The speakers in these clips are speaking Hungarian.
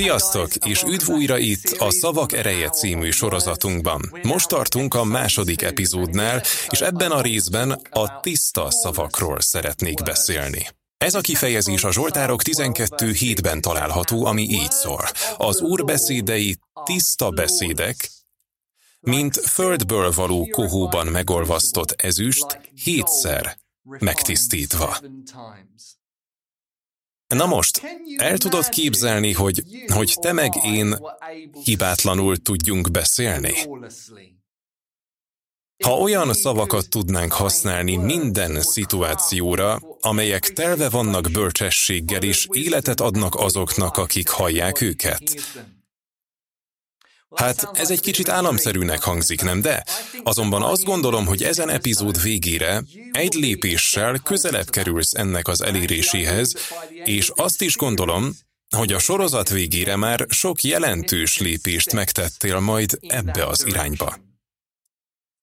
Sziasztok, és üdv újra itt a Szavak Ereje című sorozatunkban. Most tartunk a második epizódnál, és ebben a részben a tiszta szavakról szeretnék beszélni. Ez a kifejezés a Zsoltárok 12 hétben található, ami így szól. Az Úr beszédei tiszta beszédek, mint földből való kohóban megolvasztott ezüst, hétszer megtisztítva. Na most, el tudod képzelni, hogy, hogy te meg én hibátlanul tudjunk beszélni? Ha olyan szavakat tudnánk használni minden szituációra, amelyek telve vannak bölcsességgel és életet adnak azoknak, akik hallják őket, Hát ez egy kicsit államszerűnek hangzik, nem de? Azonban azt gondolom, hogy ezen epizód végére egy lépéssel közelebb kerülsz ennek az eléréséhez, és azt is gondolom, hogy a sorozat végére már sok jelentős lépést megtettél majd ebbe az irányba.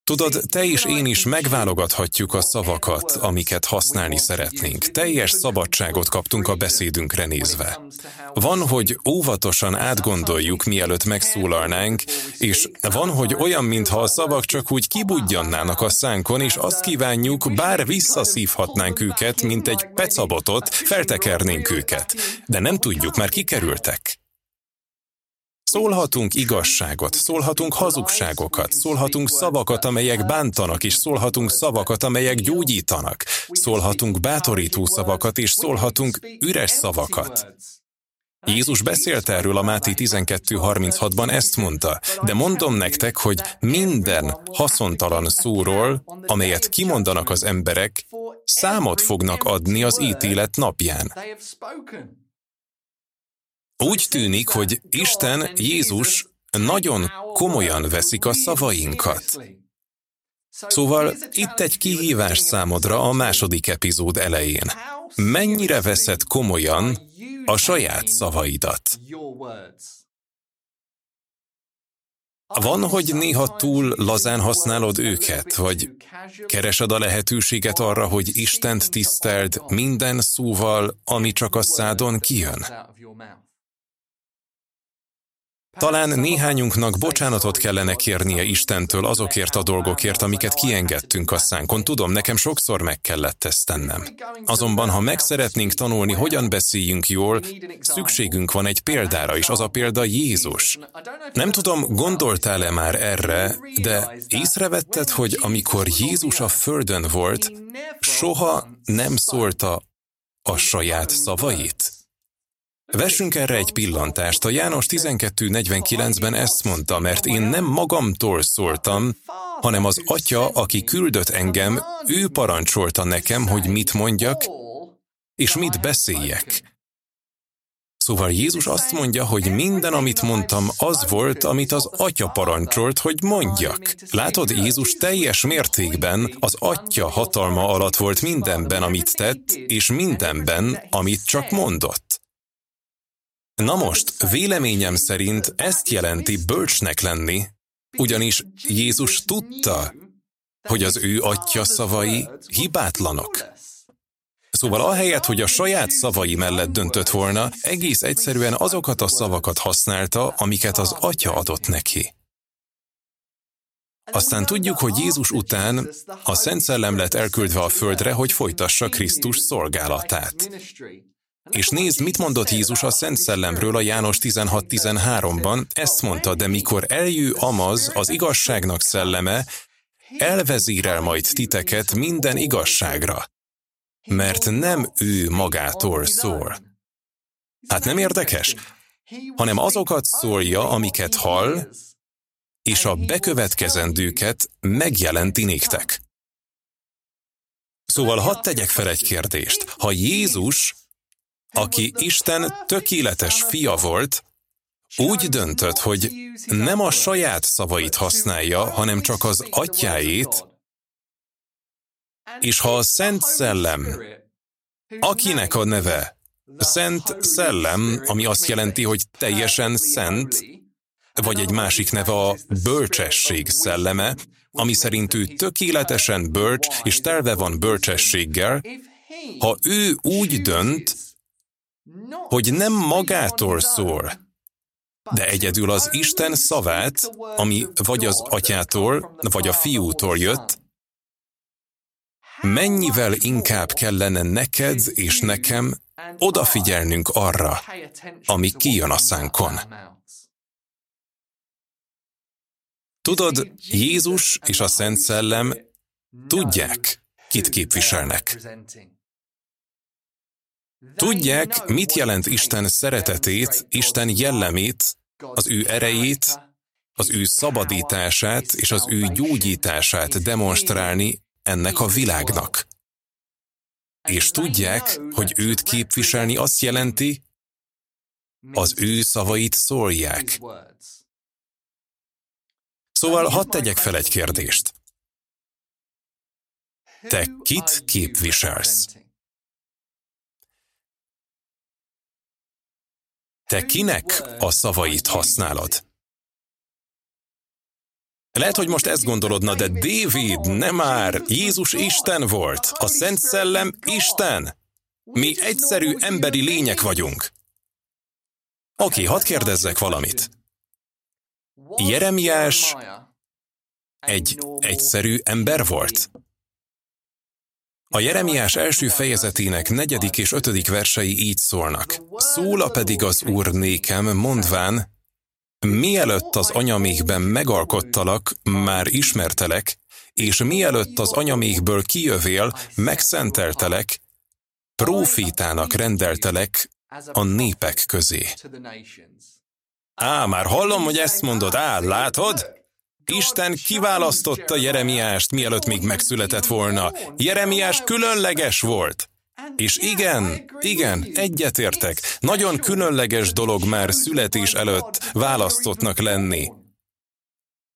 Tudod, te és én is megválogathatjuk a szavakat, amiket használni szeretnénk. Teljes szabadságot kaptunk a beszédünkre nézve. Van, hogy óvatosan átgondoljuk, mielőtt megszólalnánk, és van, hogy olyan, mintha a szavak csak úgy kibudjannának a szánkon, és azt kívánjuk, bár visszaszívhatnánk őket, mint egy pecabotot, feltekernénk őket. De nem tudjuk, mert kikerültek. Szólhatunk igazságot, szólhatunk hazugságokat, szólhatunk szavakat, amelyek bántanak, és szólhatunk szavakat, amelyek gyógyítanak, szólhatunk bátorító szavakat, és szólhatunk üres szavakat. Jézus beszélt erről a Máté 12.36-ban, ezt mondta, de mondom nektek, hogy minden haszontalan szóról, amelyet kimondanak az emberek, számot fognak adni az ítélet napján. Úgy tűnik, hogy Isten, Jézus nagyon komolyan veszik a szavainkat. Szóval itt egy kihívás számodra a második epizód elején. Mennyire veszed komolyan a saját szavaidat? Van, hogy néha túl lazán használod őket, vagy keresed a lehetőséget arra, hogy Istent tiszteld minden szóval, ami csak a szádon kijön. Talán néhányunknak bocsánatot kellene kérnie Istentől azokért a dolgokért, amiket kiengedtünk a szánkon. Tudom, nekem sokszor meg kellett ezt tennem. Azonban, ha meg szeretnénk tanulni, hogyan beszéljünk jól, szükségünk van egy példára is, az a példa Jézus. Nem tudom, gondoltál-e már erre, de észrevetted, hogy amikor Jézus a földön volt, soha nem szólta a saját szavait? Vessünk erre egy pillantást. A János 12.49-ben ezt mondta, mert én nem magamtól szóltam, hanem az atya, aki küldött engem, ő parancsolta nekem, hogy mit mondjak, és mit beszéljek. Szóval Jézus azt mondja, hogy minden, amit mondtam, az volt, amit az Atya parancsolt, hogy mondjak. Látod, Jézus teljes mértékben az Atya hatalma alatt volt mindenben, amit tett, és mindenben, amit csak mondott. Na most, véleményem szerint ezt jelenti bölcsnek lenni, ugyanis Jézus tudta, hogy az ő atya szavai hibátlanok. Szóval ahelyett, hogy a saját szavai mellett döntött volna, egész egyszerűen azokat a szavakat használta, amiket az atya adott neki. Aztán tudjuk, hogy Jézus után a Szent Szellem lett elküldve a földre, hogy folytassa Krisztus szolgálatát. És nézd, mit mondott Jézus a Szent Szellemről a János 16.13-ban, ezt mondta, de mikor eljő Amaz, az igazságnak szelleme, elvezírel majd titeket minden igazságra, mert nem ő magától szól. Hát nem érdekes, hanem azokat szólja, amiket hall, és a bekövetkezendőket megjelenti néktek. Szóval hadd tegyek fel egy kérdést. Ha Jézus aki Isten tökéletes fia volt, úgy döntött, hogy nem a saját szavait használja, hanem csak az atyáét, és ha a Szent Szellem, akinek a neve Szent Szellem, ami azt jelenti, hogy teljesen szent, vagy egy másik neve a bölcsesség szelleme, ami szerint ő tökéletesen bölcs és telve van bölcsességgel, ha ő úgy dönt, hogy nem magától szól, de egyedül az Isten szavát, ami vagy az atyától, vagy a fiútól jött, mennyivel inkább kellene neked és nekem odafigyelnünk arra, ami kijön a szánkon. Tudod, Jézus és a Szent Szellem tudják, kit képviselnek. Tudják, mit jelent Isten szeretetét, Isten jellemét, az ő erejét, az ő szabadítását és az ő gyógyítását demonstrálni ennek a világnak. És tudják, hogy őt képviselni azt jelenti, az ő szavait szólják. Szóval hadd tegyek fel egy kérdést. Te kit képviselsz? Te kinek a szavait használod? Lehet, hogy most ezt gondolod, de David, nem már, Jézus Isten volt, a Szent Szellem Isten. Mi egyszerű emberi lények vagyunk. Oké, hadd kérdezzek valamit. Jeremiás egy egyszerű ember volt? A Jeremiás első fejezetének negyedik és ötödik versei így szólnak. Szóla pedig az Úr nékem, mondván, mielőtt az anyamékben megalkottalak, már ismertelek, és mielőtt az anyamékből kijövél, megszenteltelek, prófétának rendeltelek a népek közé. Á, már hallom, hogy ezt mondod, á, látod? Isten kiválasztotta Jeremiást, mielőtt még megszületett volna. Jeremiás különleges volt. És igen, igen, egyetértek. Nagyon különleges dolog már születés előtt választottnak lenni.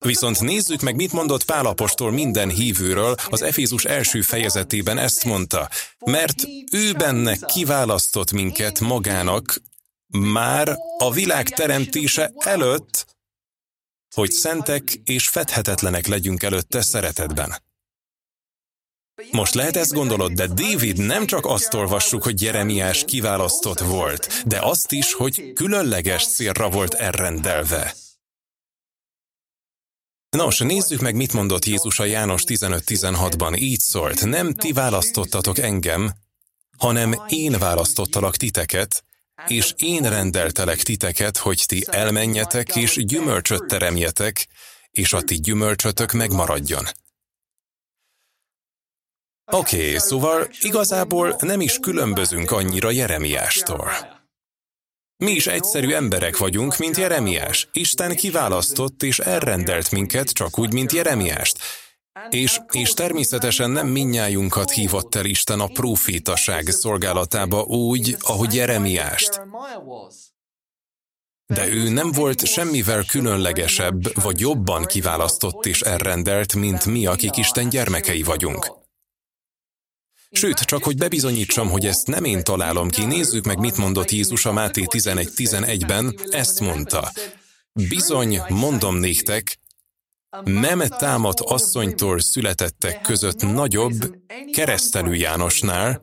Viszont nézzük meg, mit mondott Pálapostól minden hívőről, az Efézus első fejezetében ezt mondta, mert ő benne kiválasztott minket magának már a világ teremtése előtt, hogy szentek és fedhetetlenek legyünk előtte szeretetben. Most lehet ezt gondolod, de David nem csak azt olvassuk, hogy Jeremiás kiválasztott volt, de azt is, hogy különleges célra volt elrendelve. Nos, nézzük meg, mit mondott Jézus a János 15-16-ban. Így szólt, nem ti választottatok engem, hanem én választottalak titeket, és én rendeltelek titeket, hogy ti elmenjetek és gyümölcsöt teremjetek, és a ti gyümölcsötök megmaradjon. Oké, okay, szóval igazából nem is különbözünk annyira Jeremiástól. Mi is egyszerű emberek vagyunk, mint Jeremiás. Isten kiválasztott és elrendelt minket csak úgy, mint Jeremiást. És, és természetesen nem minnyájunkat hívott el Isten a profétaság szolgálatába úgy, ahogy Jeremiást. De ő nem volt semmivel különlegesebb, vagy jobban kiválasztott és elrendelt, mint mi, akik Isten gyermekei vagyunk. Sőt, csak hogy bebizonyítsam, hogy ezt nem én találom ki, nézzük meg, mit mondott Jézus a Máté 11.11-ben, ezt mondta. Bizony, mondom néktek, nem támad asszonytól születettek között nagyobb keresztelő Jánosnál,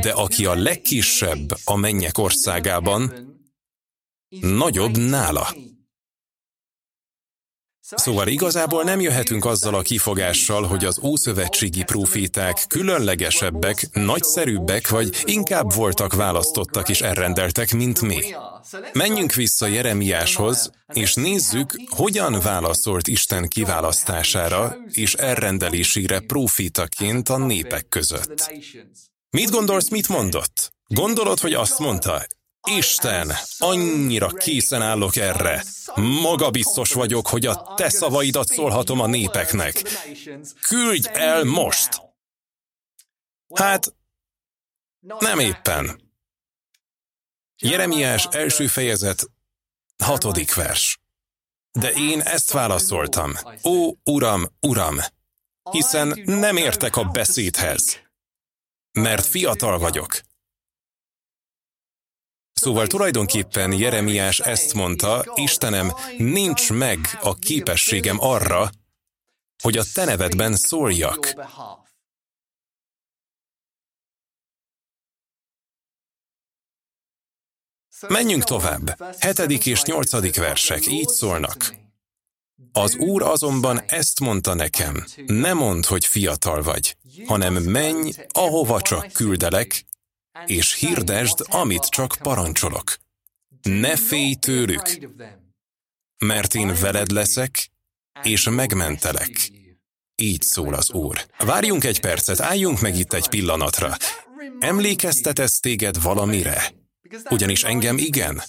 de aki a legkisebb a mennyek országában, nagyobb nála. Szóval igazából nem jöhetünk azzal a kifogással, hogy az ószövetségi proféták különlegesebbek, nagyszerűbbek, vagy inkább voltak választottak és elrendeltek, mint mi. Menjünk vissza Jeremiáshoz, és nézzük, hogyan válaszolt Isten kiválasztására és elrendelésére profétaként a népek között. Mit gondolsz, mit mondott? Gondolod, hogy azt mondta, Isten, annyira készen állok erre. Maga biztos vagyok, hogy a te szavaidat szólhatom a népeknek. Küldj el most! Hát, nem éppen. Jeremiás első fejezet, hatodik vers. De én ezt válaszoltam. Ó, Uram, Uram, hiszen nem értek a beszédhez, mert fiatal vagyok. Szóval tulajdonképpen Jeremiás ezt mondta, Istenem, nincs meg a képességem arra, hogy a te nevedben szóljak. Menjünk tovább. Hetedik és nyolcadik versek így szólnak. Az Úr azonban ezt mondta nekem, ne mondd, hogy fiatal vagy, hanem menj, ahova csak küldelek, és hirdesd, amit csak parancsolok. Ne félj tőlük, mert én veled leszek, és megmentelek. Így szól az Úr. Várjunk egy percet, álljunk meg itt egy pillanatra. Emlékeztet ez téged valamire? Ugyanis engem igen.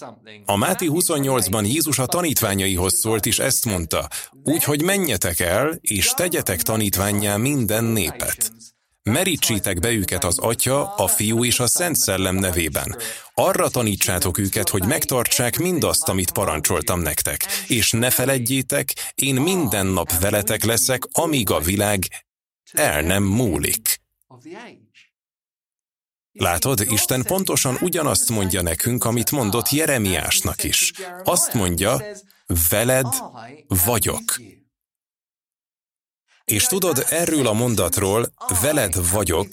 A Máti 28-ban Jézus a tanítványaihoz szólt, és ezt mondta, úgyhogy menjetek el, és tegyetek tanítványá minden népet. Merítsétek be őket az Atya, a Fiú és a Szent Szellem nevében. Arra tanítsátok őket, hogy megtartsák mindazt, amit parancsoltam nektek. És ne feledjétek, én minden nap veletek leszek, amíg a világ el nem múlik. Látod, Isten pontosan ugyanazt mondja nekünk, amit mondott Jeremiásnak is. Azt mondja, veled vagyok. És tudod, erről a mondatról, veled vagyok,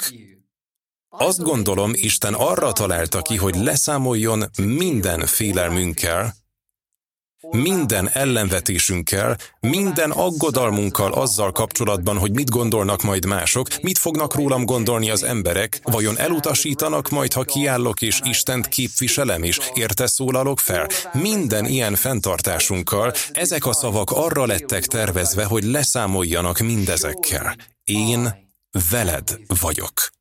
azt gondolom, Isten arra találta ki, hogy leszámoljon minden félelmünkkel, minden ellenvetésünkkel, minden aggodalmunkkal azzal kapcsolatban, hogy mit gondolnak majd mások, mit fognak rólam gondolni az emberek, vajon elutasítanak majd, ha kiállok és Istent képviselem és érte szólalok fel. Minden ilyen fenntartásunkkal ezek a szavak arra lettek tervezve, hogy leszámoljanak mindezekkel. Én veled vagyok.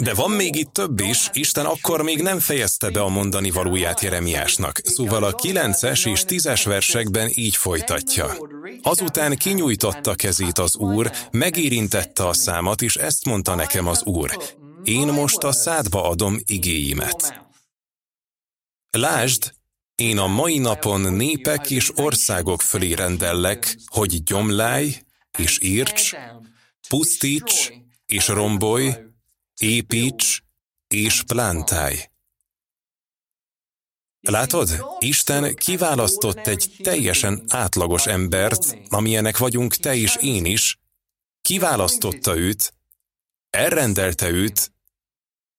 De van még itt több is, Isten akkor még nem fejezte be a mondani valóját Jeremiásnak, szóval a 9-es és 10-es versekben így folytatja. Azután kinyújtotta kezét az Úr, megérintette a számat, és ezt mondta nekem az Úr. Én most a szádba adom igéimet. Lásd, én a mai napon népek és országok fölé rendellek, hogy gyomlálj és írts, pusztíts és rombolj, építs és plántálj. Látod, Isten kiválasztott egy teljesen átlagos embert, amilyenek vagyunk te és én is, kiválasztotta őt, elrendelte őt,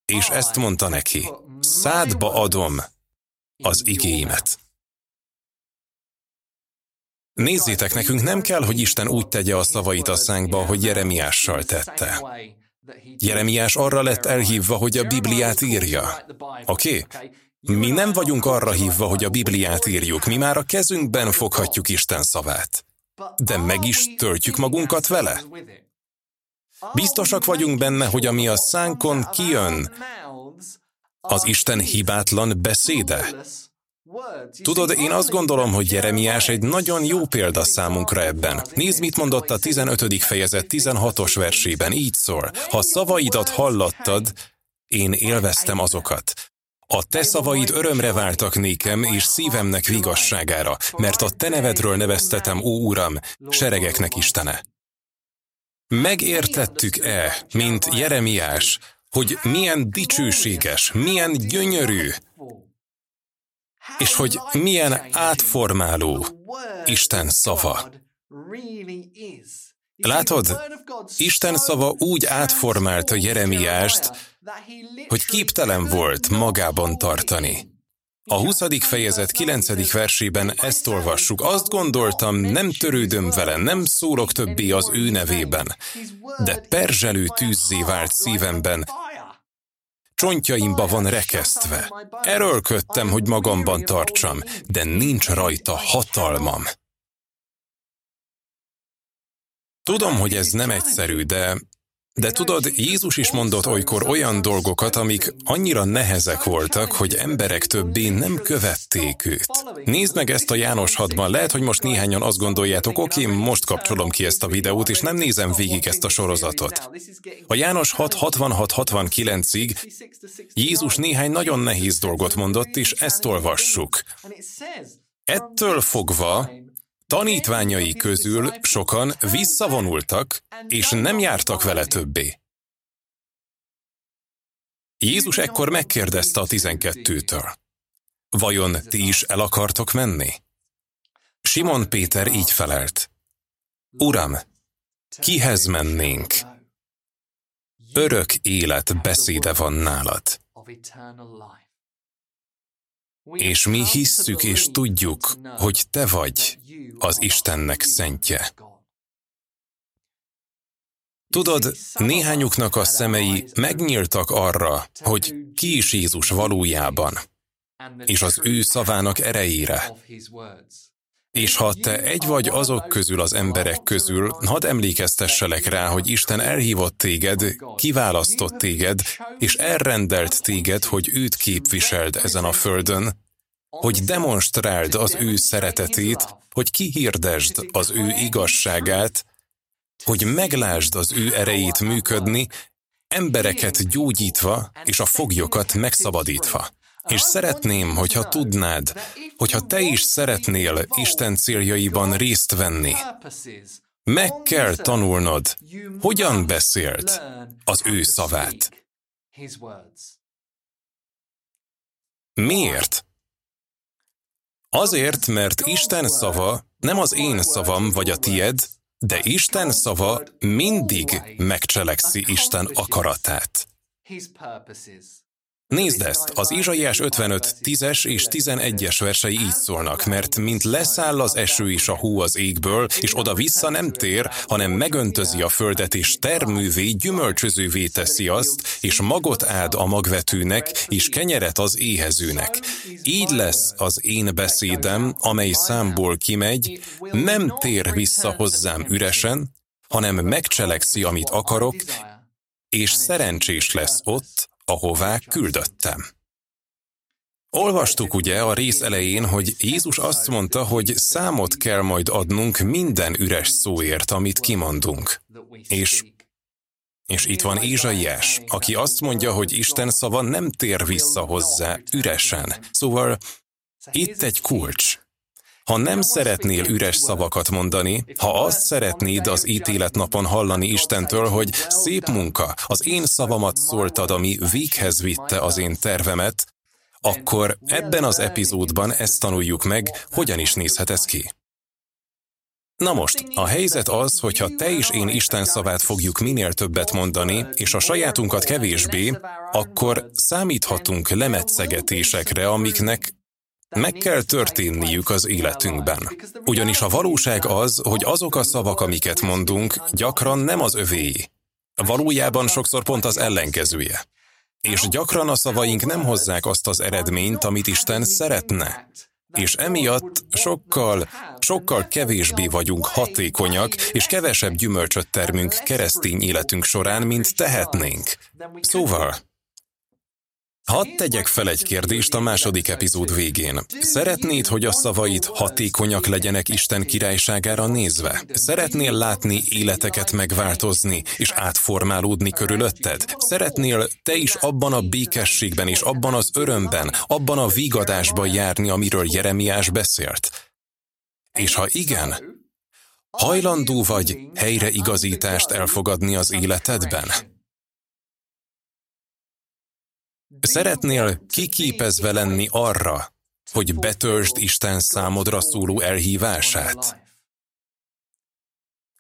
és ezt mondta neki, szádba adom az igéimet. Nézzétek, nekünk nem kell, hogy Isten úgy tegye a szavait a szánkba, hogy Jeremiással tette. Jeremiás arra lett elhívva, hogy a Bibliát írja. Oké? Okay? Mi nem vagyunk arra hívva, hogy a Bibliát írjuk, mi már a kezünkben foghatjuk Isten szavát. De meg is töltjük magunkat vele? Biztosak vagyunk benne, hogy ami a szánkon kijön, az Isten hibátlan beszéde. Tudod, én azt gondolom, hogy Jeremiás egy nagyon jó példa számunkra ebben. Nézd, mit mondott a 15. fejezet 16-os versében, így szól. Ha szavaidat hallattad, én élveztem azokat. A te szavaid örömre váltak nékem, és szívemnek vigasságára, mert a te nevedről neveztetem, ó Uram, seregeknek Istene. Megértettük-e, mint Jeremiás, hogy milyen dicsőséges, milyen gyönyörű, és hogy milyen átformáló Isten szava. Látod, Isten szava úgy átformálta Jeremiást, hogy képtelen volt magában tartani. A 20. fejezet 9. versében ezt olvassuk. Azt gondoltam, nem törődöm vele, nem szólok többé az ő nevében, de perzselő tűzzé vált szívemben, csontjaimba van rekesztve. Erőlködtem, hogy magamban tartsam, de nincs rajta hatalmam. Tudom, hogy ez nem egyszerű, de de tudod, Jézus is mondott olykor olyan dolgokat, amik annyira nehezek voltak, hogy emberek többé nem követték őt. Nézd meg ezt a János 6-ban, lehet, hogy most néhányan azt gondoljátok, oké, most kapcsolom ki ezt a videót, és nem nézem végig ezt a sorozatot. A János 6 66-69-ig Jézus néhány nagyon nehéz dolgot mondott, és ezt olvassuk. Ettől fogva Tanítványai közül sokan visszavonultak, és nem jártak vele többé. Jézus ekkor megkérdezte a tizenkettőtől, vajon ti is el akartok menni? Simon Péter így felelt, Uram, kihez mennénk? örök élet beszéde van nálad. És mi hisszük és tudjuk, hogy te vagy az Istennek szentje. Tudod, néhányuknak a szemei megnyíltak arra, hogy ki is Jézus valójában, és az ő szavának erejére. És ha te egy vagy azok közül az emberek közül, hadd emlékeztesselek rá, hogy Isten elhívott téged, kiválasztott téged, és elrendelt téged, hogy őt képviseld ezen a földön, hogy demonstráld az ő szeretetét, hogy kihirdesd az ő igazságát, hogy meglásd az ő erejét működni, embereket gyógyítva és a foglyokat megszabadítva. És szeretném, hogyha tudnád, hogyha te is szeretnél Isten céljaiban részt venni, meg kell tanulnod, hogyan beszélt az ő szavát. Miért? Azért, mert Isten szava nem az én szavam vagy a tied, de Isten szava mindig megcselekszi Isten akaratát. Nézd ezt, az Izsaiás 55, 10-es és 11-es versei így szólnak, mert mint leszáll az eső és a hó az égből, és oda-vissza nem tér, hanem megöntözi a földet, és terművé, gyümölcsözővé teszi azt, és magot ád a magvetőnek, és kenyeret az éhezőnek. Így lesz az én beszédem, amely számból kimegy, nem tér vissza hozzám üresen, hanem megcselekszi, amit akarok, és szerencsés lesz ott, ahová küldöttem. Olvastuk ugye a rész elején, hogy Jézus azt mondta, hogy számot kell majd adnunk minden üres szóért, amit kimondunk. És, és itt van Ézsaiás, aki azt mondja, hogy Isten szava nem tér vissza hozzá üresen. Szóval itt egy kulcs. Ha nem szeretnél üres szavakat mondani, ha azt szeretnéd az ítéletnapon hallani Istentől, hogy szép munka, az én szavamat szóltad, ami véghez vitte az én tervemet, akkor ebben az epizódban ezt tanuljuk meg, hogyan is nézhet ez ki. Na most, a helyzet az, hogy ha te és én Isten szavát fogjuk minél többet mondani, és a sajátunkat kevésbé, akkor számíthatunk lemetszegetésekre, amiknek meg kell történniük az életünkben. Ugyanis a valóság az, hogy azok a szavak, amiket mondunk, gyakran nem az övéi. Valójában sokszor pont az ellenkezője. És gyakran a szavaink nem hozzák azt az eredményt, amit Isten szeretne. És emiatt sokkal, sokkal kevésbé vagyunk hatékonyak, és kevesebb gyümölcsöt termünk keresztény életünk során, mint tehetnénk. Szóval, Hadd tegyek fel egy kérdést a második epizód végén. Szeretnéd, hogy a szavaid hatékonyak legyenek Isten királyságára nézve? Szeretnél látni életeket megváltozni és átformálódni körülötted? Szeretnél te is abban a békességben és abban az örömben, abban a vigadásban járni, amiről Jeremiás beszélt? És ha igen, hajlandó vagy helyreigazítást elfogadni az életedben? Szeretnél kiképezve lenni arra, hogy betöltsd Isten számodra szóló elhívását?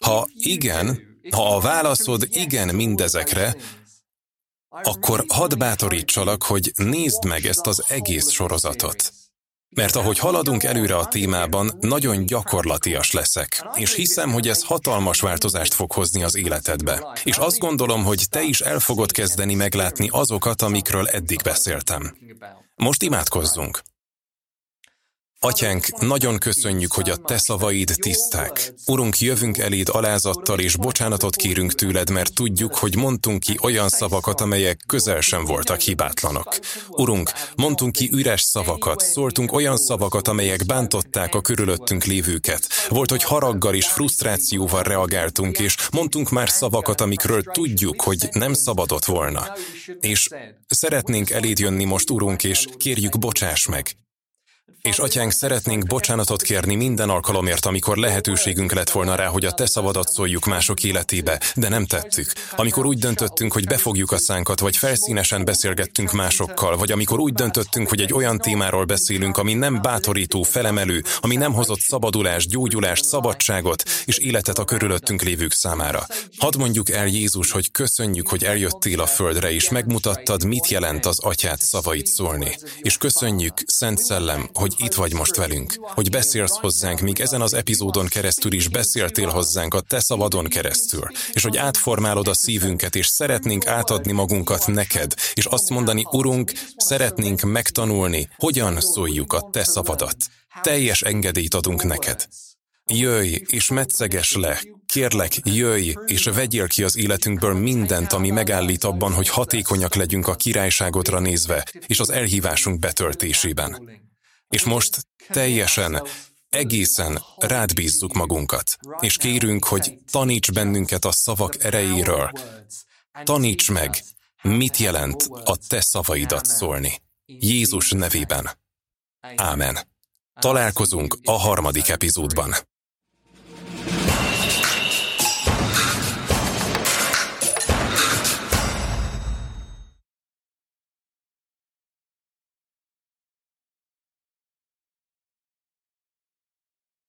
Ha igen, ha a válaszod igen mindezekre, akkor hadd bátorítsalak, hogy nézd meg ezt az egész sorozatot. Mert ahogy haladunk előre a témában, nagyon gyakorlatias leszek, és hiszem, hogy ez hatalmas változást fog hozni az életedbe. És azt gondolom, hogy te is el fogod kezdeni meglátni azokat, amikről eddig beszéltem. Most imádkozzunk. Atyánk, nagyon köszönjük, hogy a Te szavaid tiszták. Urunk, jövünk eléd alázattal és bocsánatot kérünk tőled, mert tudjuk, hogy mondtunk ki olyan szavakat, amelyek közel sem voltak hibátlanok. Urunk, mondtunk ki üres szavakat, szóltunk olyan szavakat, amelyek bántották a körülöttünk lévőket. Volt, hogy haraggal és frusztrációval reagáltunk, és mondtunk már szavakat, amikről tudjuk, hogy nem szabadott volna. És szeretnénk eléd jönni most, Urunk, és kérjük, bocsáss meg. És atyánk, szeretnénk bocsánatot kérni minden alkalomért, amikor lehetőségünk lett volna rá, hogy a te szavadat szóljuk mások életébe, de nem tettük. Amikor úgy döntöttünk, hogy befogjuk a szánkat, vagy felszínesen beszélgettünk másokkal, vagy amikor úgy döntöttünk, hogy egy olyan témáról beszélünk, ami nem bátorító, felemelő, ami nem hozott szabadulást, gyógyulást, szabadságot és életet a körülöttünk lévők számára. Hadd mondjuk el Jézus, hogy köszönjük, hogy eljöttél a földre, és megmutattad, mit jelent az atyát szavait szólni. És köszönjük, Szent Szellem, hogy itt vagy most velünk, hogy beszélsz hozzánk, míg ezen az epizódon keresztül is beszéltél hozzánk a te szavadon keresztül, és hogy átformálod a szívünket, és szeretnénk átadni magunkat neked, és azt mondani, Urunk, szeretnénk megtanulni, hogyan szóljuk a te szavadat. Teljes engedélyt adunk neked. Jöjj, és metszeges le, kérlek, jöjj, és vegyél ki az életünkből mindent, ami megállít abban, hogy hatékonyak legyünk a királyságodra nézve, és az elhívásunk betöltésében. És most teljesen, egészen rád bízzuk magunkat, és kérünk, hogy taníts bennünket a szavak erejéről. Taníts meg, mit jelent a te szavaidat szólni. Jézus nevében. Ámen. Találkozunk a harmadik epizódban.